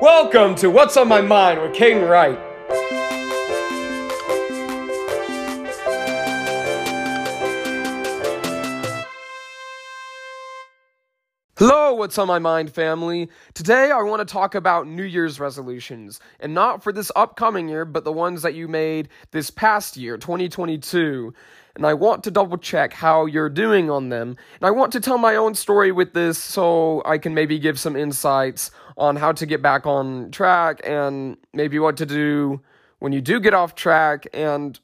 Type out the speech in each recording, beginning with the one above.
Welcome to What's on My Mind with Caden Wright. What's on my mind, family? Today I want to talk about New Year's resolutions, and not for this upcoming year, but the ones that you made this past year, 2022. And I want to double check how you're doing on them. And I want to tell my own story with this so I can maybe give some insights on how to get back on track and maybe what to do when you do get off track, and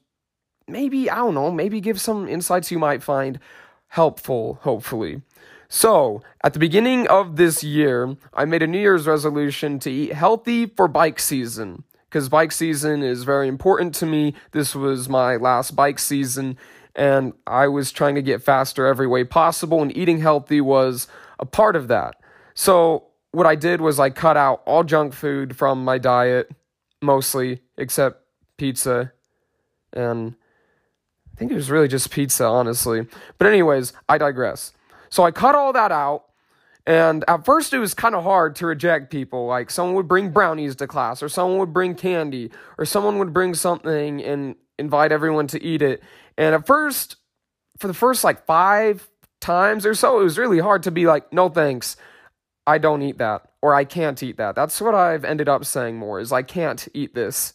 maybe, I don't know, maybe give some insights you might find helpful, hopefully. So, at the beginning of this year, I made a New Year's resolution to eat healthy for bike season. Because bike season is very important to me. This was my last bike season, and I was trying to get faster every way possible, and eating healthy was a part of that. So, what I did was I cut out all junk food from my diet, mostly, except pizza. And I think it was really just pizza, honestly. But, anyways, I digress. So I cut all that out. And at first, it was kind of hard to reject people. Like, someone would bring brownies to class, or someone would bring candy, or someone would bring something and invite everyone to eat it. And at first, for the first like five times or so, it was really hard to be like, no thanks, I don't eat that, or I can't eat that. That's what I've ended up saying more is I can't eat this.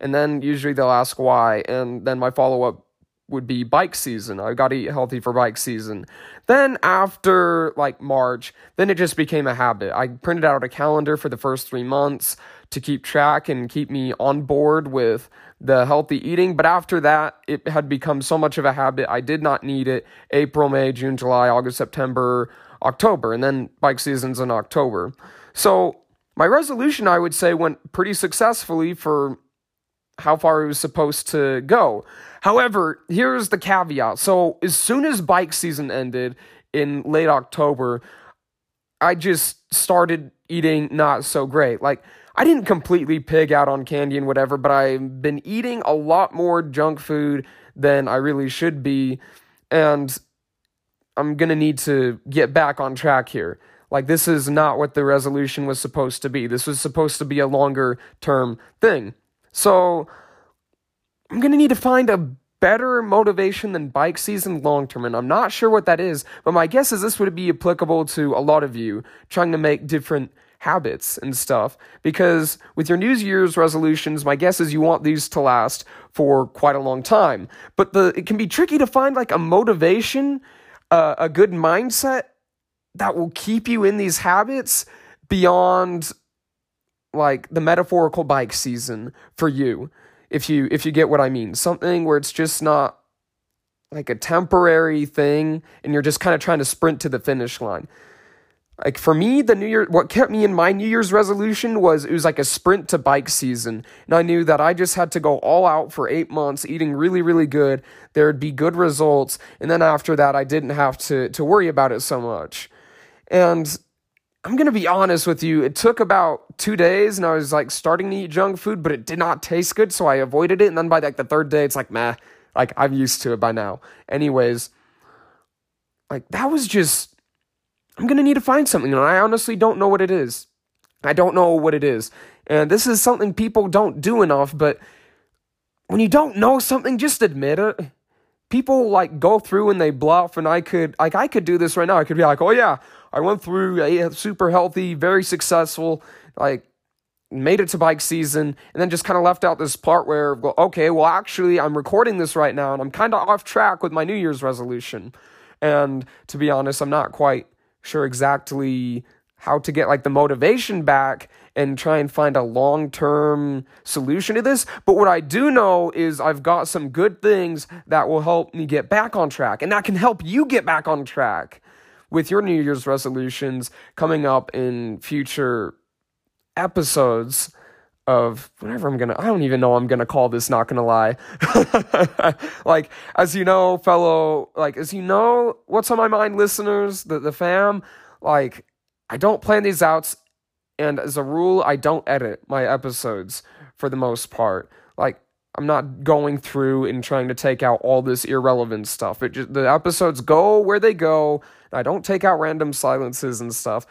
And then usually they'll ask why, and then my follow up would be bike season. I got to eat healthy for bike season. Then after like March, then it just became a habit. I printed out a calendar for the first 3 months to keep track and keep me on board with the healthy eating, but after that, it had become so much of a habit. I did not need it. April, May, June, July, August, September, October, and then bike season's in October. So, my resolution I would say went pretty successfully for how far it was supposed to go. However, here's the caveat. So, as soon as bike season ended in late October, I just started eating not so great. Like, I didn't completely pig out on candy and whatever, but I've been eating a lot more junk food than I really should be. And I'm going to need to get back on track here. Like, this is not what the resolution was supposed to be. This was supposed to be a longer term thing. So I'm going to need to find a better motivation than bike season long term. And I'm not sure what that is, but my guess is this would be applicable to a lot of you trying to make different habits and stuff. Because with your New Year's resolutions, my guess is you want these to last for quite a long time. But the it can be tricky to find like a motivation, uh, a good mindset that will keep you in these habits beyond like the metaphorical bike season for you if you if you get what I mean. Something where it's just not like a temporary thing and you're just kind of trying to sprint to the finish line. Like for me the new year what kept me in my new year's resolution was it was like a sprint to bike season. And i knew that i just had to go all out for eight months eating really really good. There would be good results. And then after that i didn't have to to worry about it so much. And I'm going to be honest with you. It took about two days and I was like starting to eat junk food, but it did not taste good. So I avoided it. And then by like the third day, it's like, meh, like I'm used to it by now. Anyways, like that was just, I'm going to need to find something. And I honestly don't know what it is. I don't know what it is. And this is something people don't do enough, but when you don't know something, just admit it. People like go through and they bluff, and I could, like, I could do this right now. I could be like, oh yeah, I went through a super healthy, very successful, like made it to bike season, and then just kind of left out this part where, well, okay, well, actually, I'm recording this right now, and I'm kind of off track with my New Year's resolution. And to be honest, I'm not quite sure exactly how to get like the motivation back and try and find a long term solution to this. But what I do know is I've got some good things that will help me get back on track, and that can help you get back on track with your New Year's resolutions coming up in future episodes of whatever I'm gonna, I don't even know I'm gonna call this, not gonna lie. like, as you know, fellow, like, as you know, what's on my mind, listeners, the, the fam, like, I don't plan these out, and as a rule, I don't edit my episodes for the most part. Like, I'm not going through and trying to take out all this irrelevant stuff. It just, the episodes go where they go. I don't take out random silences and stuff.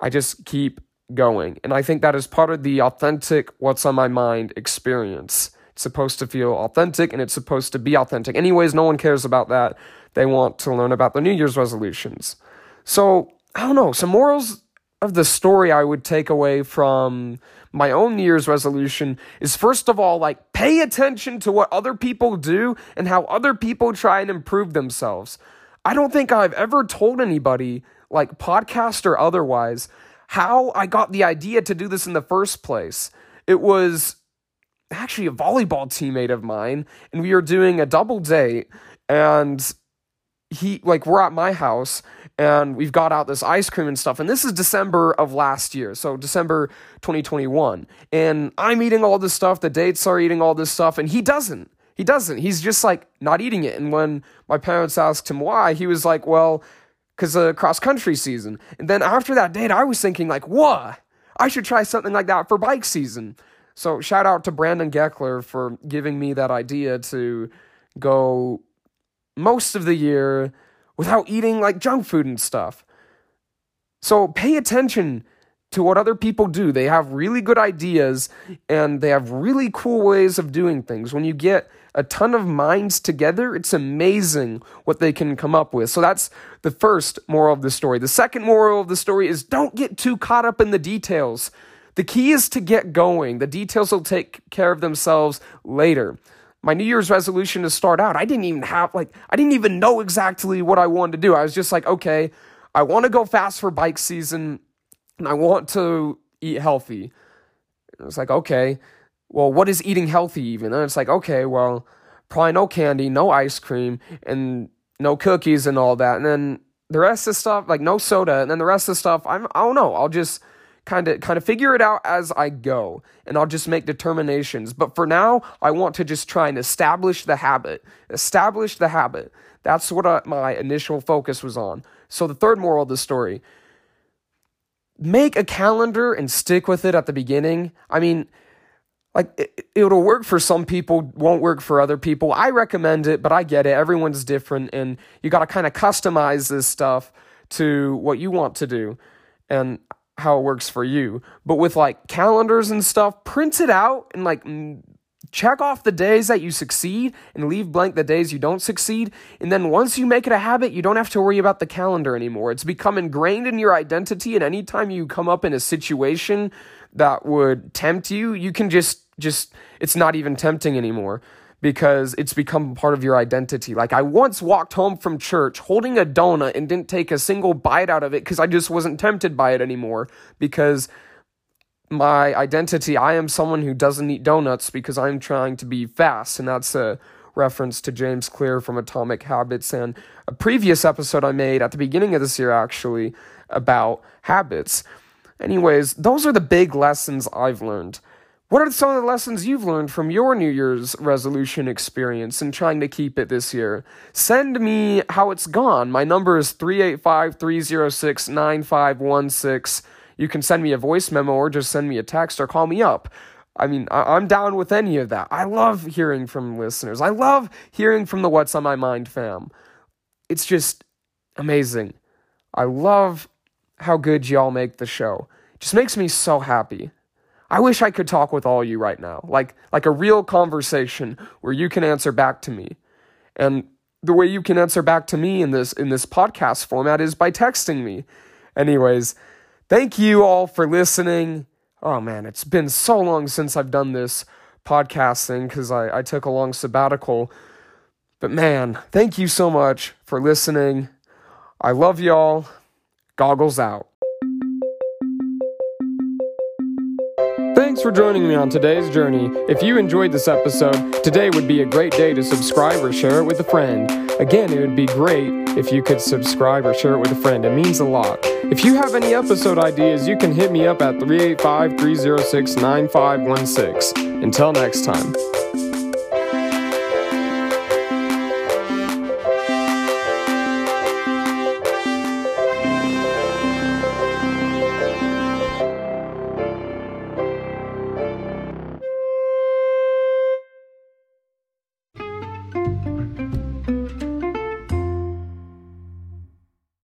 I just keep going. And I think that is part of the authentic what's on my mind experience. It's supposed to feel authentic and it's supposed to be authentic. Anyways, no one cares about that. They want to learn about the New Year's resolutions. So, I don't know, some morals of the story I would take away from my own New Year's resolution is first of all, like, pay attention to what other people do and how other people try and improve themselves. I don't think I've ever told anybody, like, podcast or otherwise, how I got the idea to do this in the first place. It was actually a volleyball teammate of mine, and we were doing a double date, and he, like, we're at my house, and we've got out this ice cream and stuff. And this is December of last year, so December 2021. And I'm eating all this stuff, the dates are eating all this stuff, and he doesn't. He doesn't. He's just like not eating it. And when my parents asked him why, he was like, well, because of cross country season. And then after that date, I was thinking, like, what? I should try something like that for bike season. So shout out to Brandon Geckler for giving me that idea to go most of the year without eating like junk food and stuff. So pay attention to what other people do. They have really good ideas and they have really cool ways of doing things. When you get a ton of minds together, it's amazing what they can come up with. So that's the first moral of the story. The second moral of the story is don't get too caught up in the details. The key is to get going. The details will take care of themselves later my New Year's resolution to start out, I didn't even have, like, I didn't even know exactly what I wanted to do. I was just like, okay, I want to go fast for bike season and I want to eat healthy. And was like, okay, well, what is eating healthy even? And it's like, okay, well, probably no candy, no ice cream, and no cookies and all that. And then the rest of the stuff, like no soda, and then the rest of the stuff, I'm, I don't know. I'll just kind of kind of figure it out as I go and I'll just make determinations. But for now, I want to just try and establish the habit. Establish the habit. That's what I, my initial focus was on. So the third moral of the story, make a calendar and stick with it at the beginning. I mean, like it, it'll work for some people, won't work for other people. I recommend it, but I get it. Everyone's different and you got to kind of customize this stuff to what you want to do. And how it works for you. But with like calendars and stuff, print it out and like check off the days that you succeed and leave blank the days you don't succeed. And then once you make it a habit, you don't have to worry about the calendar anymore. It's become ingrained in your identity. And anytime you come up in a situation that would tempt you, you can just, just, it's not even tempting anymore because it's become part of your identity. Like I once walked home from church holding a donut and didn't take a single bite out of it because I just wasn't tempted by it anymore because my identity, I am someone who doesn't eat donuts because I'm trying to be fast and that's a reference to James Clear from Atomic Habits and a previous episode I made at the beginning of this year actually about habits. Anyways, those are the big lessons I've learned. What are some of the lessons you've learned from your New Year's resolution experience and trying to keep it this year? Send me how it's gone. My number is 385 306 9516. You can send me a voice memo or just send me a text or call me up. I mean, I- am down with any of that. I love hearing from listeners. I love hearing from the What's on My Mind fam. It's just amazing. I love how good y'all make the show. It just makes me so happy. I wish I could talk with all you right now, like like a real conversation where you can answer back to me. And the way you can answer back to me in this in this podcast format is by texting me. Anyways, thank you all for listening. Oh man, it's been so long since I've done this podcasting because I, I took a long sabbatical. But man, thank you so much for listening. I love y'all. Goggles out. Thanks for joining me on today's journey. If you enjoyed this episode, today would be a great day to subscribe or share it with a friend. Again, it would be great if you could subscribe or share it with a friend. It means a lot. If you have any episode ideas, you can hit me up at 385 306 9516. Until next time.